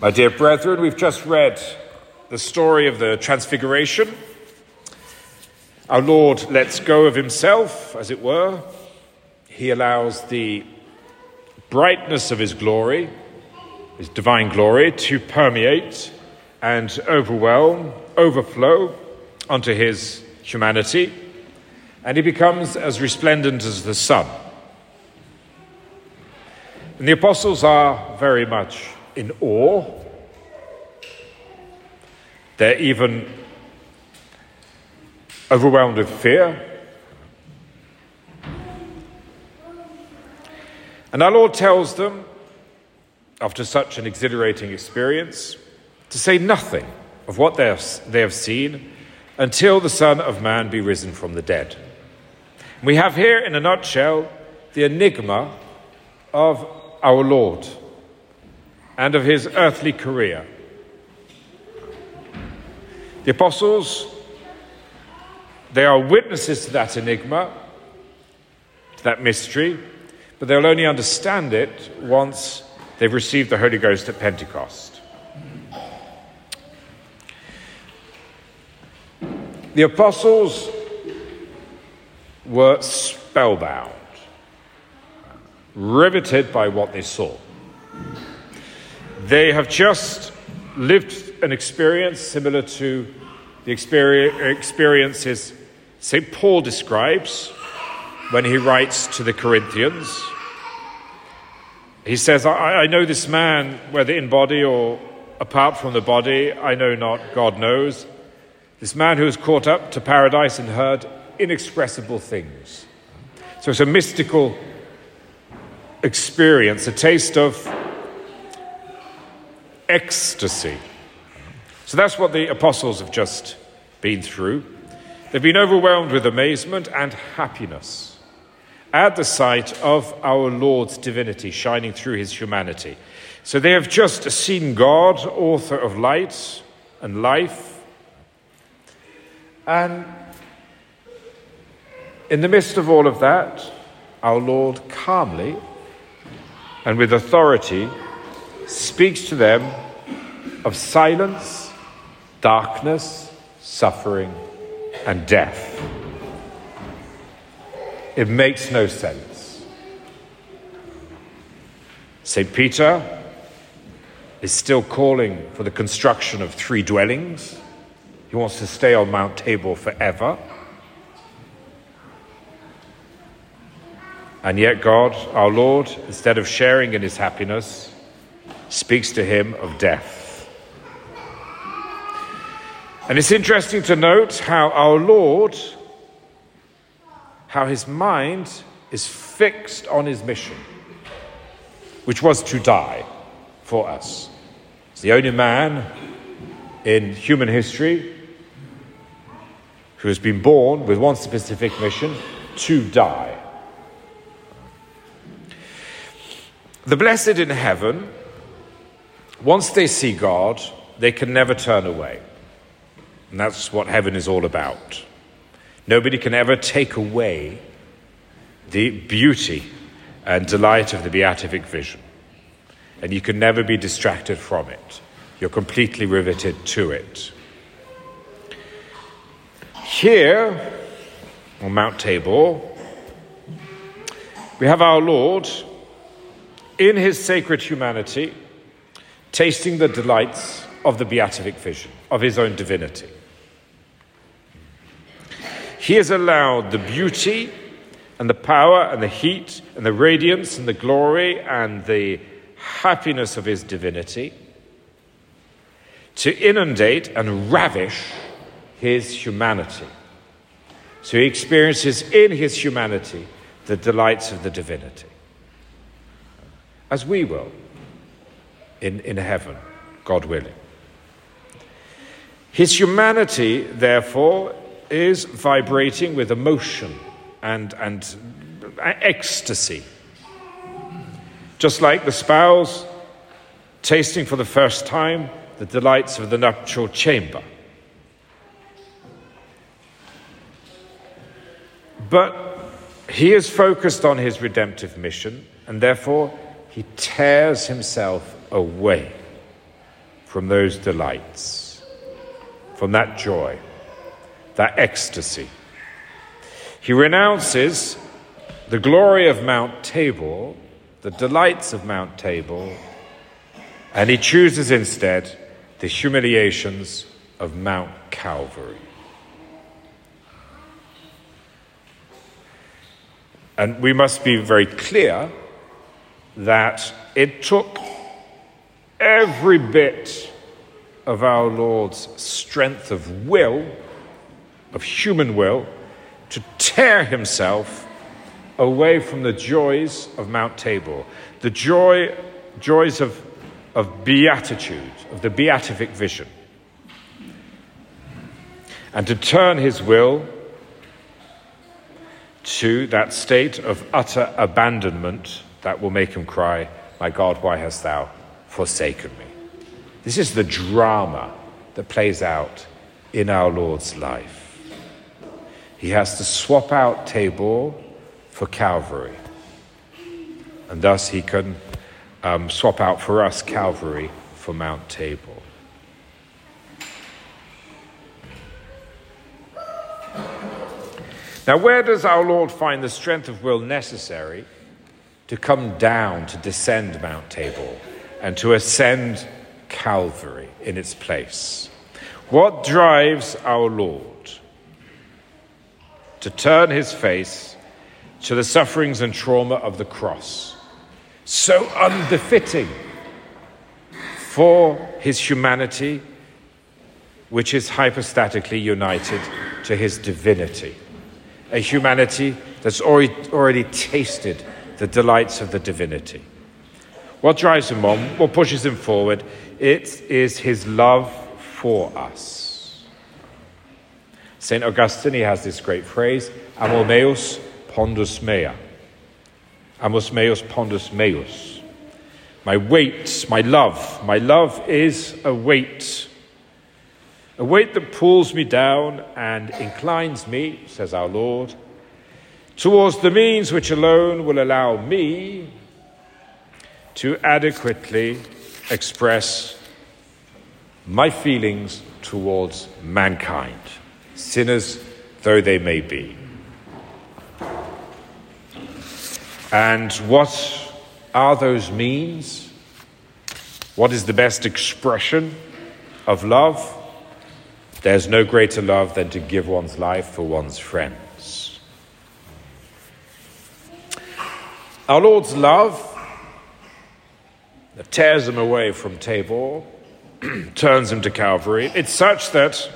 My dear brethren, we've just read the story of the Transfiguration. Our Lord lets go of himself, as it were. He allows the brightness of his glory, his divine glory, to permeate and overwhelm, overflow onto his humanity, and he becomes as resplendent as the sun. And the apostles are very much in awe. They're even overwhelmed with fear. And our Lord tells them, after such an exhilarating experience, to say nothing of what they have, they have seen until the Son of Man be risen from the dead. We have here, in a nutshell, the enigma of our Lord and of his earthly career. The apostles, they are witnesses to that enigma, to that mystery, but they'll only understand it once they've received the Holy Ghost at Pentecost. The apostles were spellbound riveted by what they saw. They have just lived an experience similar to the experiences St. Paul describes when he writes to the Corinthians. He says, I, I know this man, whether in body or apart from the body, I know not, God knows. This man who was caught up to paradise and heard inexpressible things. So it's a mystical experience, a taste of ecstasy. So that's what the apostles have just been through. They've been overwhelmed with amazement and happiness at the sight of our Lord's divinity shining through his humanity. So they have just seen God, author of light and life. And in the midst of all of that, our Lord calmly and with authority speaks to them of silence, darkness, suffering, and death. It makes no sense. St. Peter is still calling for the construction of three dwellings. He wants to stay on Mount Tabor forever. And yet, God, our Lord, instead of sharing in his happiness, speaks to him of death. And it's interesting to note how our Lord, how his mind is fixed on his mission, which was to die for us. He's the only man in human history who has been born with one specific mission to die. The blessed in heaven, once they see God, they can never turn away. And that's what heaven is all about. Nobody can ever take away the beauty and delight of the beatific vision. And you can never be distracted from it. You're completely riveted to it. Here, on Mount Tabor, we have our Lord in his sacred humanity, tasting the delights of the beatific vision, of his own divinity. He has allowed the beauty and the power and the heat and the radiance and the glory and the happiness of his divinity to inundate and ravish his humanity. So he experiences in his humanity the delights of the divinity as we will in, in heaven, God willing. His humanity, therefore, is vibrating with emotion and, and ecstasy. Just like the spouse tasting for the first time the delights of the nuptial chamber. But he is focused on his redemptive mission, and therefore he tears himself away from those delights, from that joy, that ecstasy. He renounces the glory of Mount Tabor, the delights of Mount Tabor, and he chooses instead the humiliations of Mount Calvary. And we must be very clear that it took every bit of our Lord's strength of will, of human will, to tear himself away from the joys of Mount Tabor, the joy, joys of, of beatitude, of the beatific vision, and to turn his will to that state of utter abandonment that will make him cry, My God, why hast thou forsaken me? This is the drama that plays out in our Lord's life. He has to swap out Tabor for Calvary. And thus he can um, swap out for us Calvary for Mount Tabor. Now, where does our Lord find the strength of will necessary to come down, to descend Mount Tabor, and to ascend Calvary in its place? What drives our Lord to turn his face to the sufferings and trauma of the cross? So unbefitting for his humanity, which is hypostatically united to his divinity a humanity that's already, already tasted the delights of the divinity. What drives him on, what pushes him forward, it is his love for us. St. Augustine, he has this great phrase, amor meus pondus mea. Amos meus pondus meus. My weight, my love, my love is a weight a weight that pulls me down and inclines me, says our Lord, towards the means which alone will allow me to adequately express my feelings towards mankind, sinners though they may be. And what are those means? What is the best expression of love? There's no greater love than to give one's life for one's friends. Our Lord's love that tears him away from Tabor, turns him to Calvary. It's such that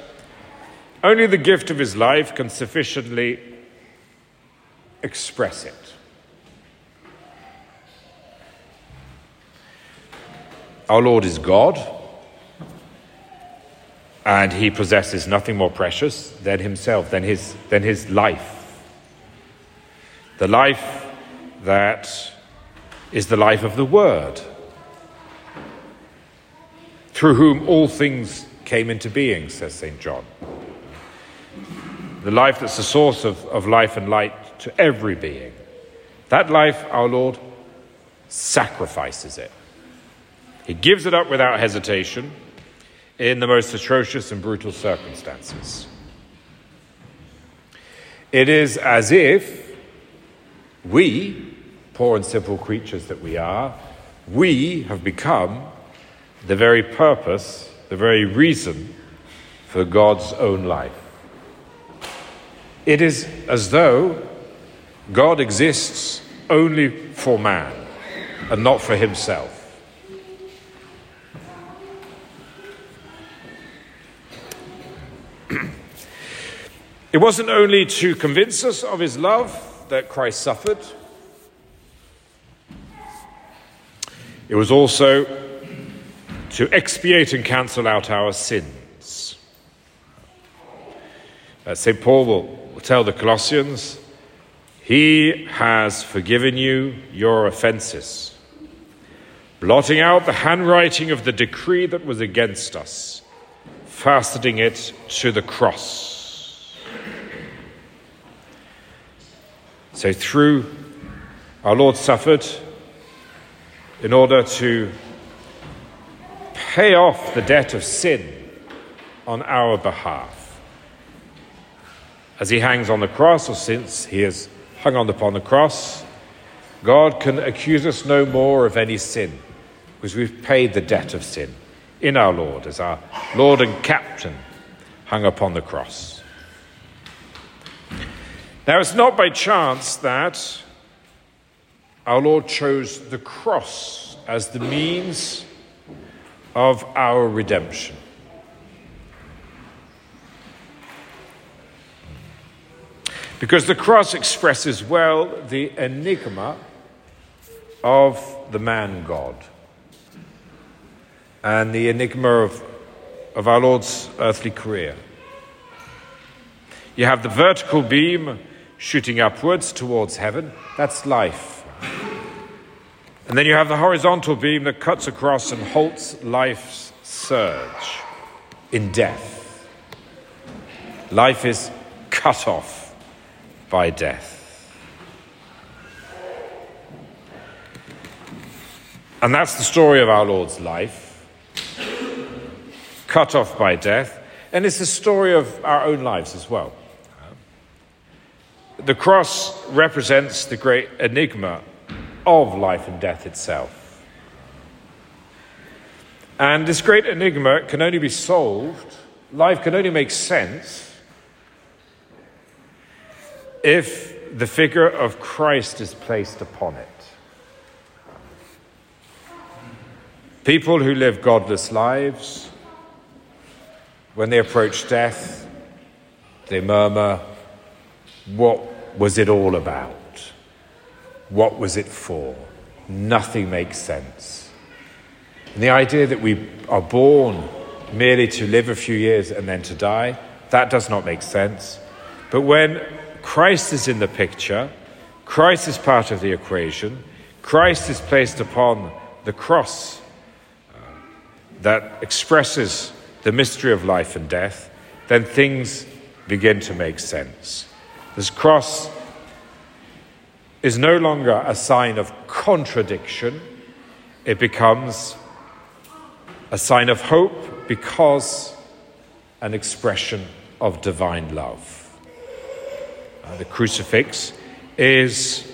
only the gift of his life can sufficiently express it. Our Lord is God and he possesses nothing more precious than himself, than his, than his life. The life that is the life of the Word, through whom all things came into being, says St. John. The life that's the source of, of life and light to every being. That life, our Lord sacrifices it. He gives it up without hesitation in the most atrocious and brutal circumstances. It is as if we, poor and simple creatures that we are, we have become the very purpose, the very reason for God's own life. It is as though God exists only for man and not for himself. It wasn't only to convince us of his love that Christ suffered, it was also to expiate and cancel out our sins. Uh, St. Paul will, tell the Colossians, He has forgiven you your offenses, blotting out the handwriting of the decree that was against us, fastening it to the cross. So, through our Lord suffered in order to pay off the debt of sin on our behalf. As he hangs on the cross, or since he is hung on upon the cross, God can accuse us no more of any sin because we've paid the debt of sin in our Lord as our Lord and Captain hung upon the cross. Now, it's not by chance that our Lord chose the cross as the means of our redemption. Because the cross expresses well the enigma of the man God and the enigma of, of our Lord's earthly career. You have the vertical beam shooting upwards towards heaven, that's life. And then you have the horizontal beam that cuts across and halts life's surge in death. Life is cut off by death. And that's the story of our Lord's life cut off by death. And it's the story of our own lives as well. The cross represents the great enigma of life and death itself. And this great enigma can only be solved, life can only make sense if the figure of Christ is placed upon it. People who live godless lives, when they approach death, they murmur, What was it all about? What was it for? Nothing makes sense. And the idea that we are born merely to live a few years and then to die, that does not make sense. But when Christ is in the picture, Christ is part of the equation, Christ is placed upon the cross uh, that expresses the mystery of life and death, then things begin to make sense. This cross is no longer a sign of contradiction, it becomes a sign of hope because an expression of divine love. Uh, the crucifix is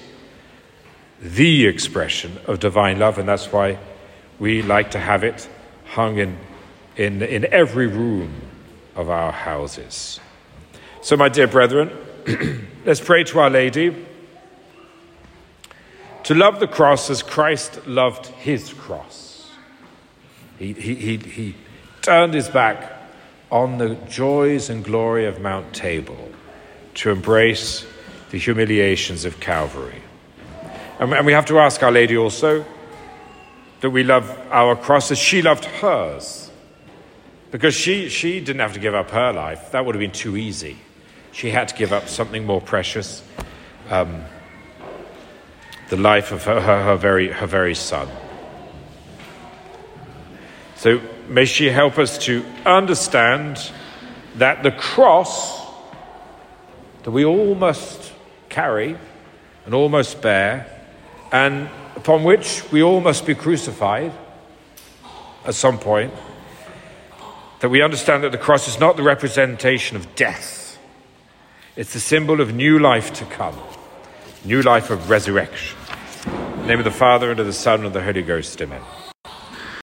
the expression of divine love, and that's why we like to have it hung in in, in every room of our houses. So, my dear brethren, let's pray to Our Lady to love the cross as Christ loved his cross. He, he, he, he turned his back on the joys and glory of Mount Tabor to embrace the humiliations of Calvary. And we have to ask Our Lady also that we love our cross as she loved hers because she, she didn't have to give up her life. That would have been too easy. She had to give up something more precious um, the life of her, her, her, very, her very son. So may she help us to understand that the cross that we all must carry and all must bear, and upon which we all must be crucified at some point that we understand that the cross is not the representation of death, it's the symbol of new life to come, new life of resurrection. Name of the Father, and of the Son, and of the Holy Ghost, amen.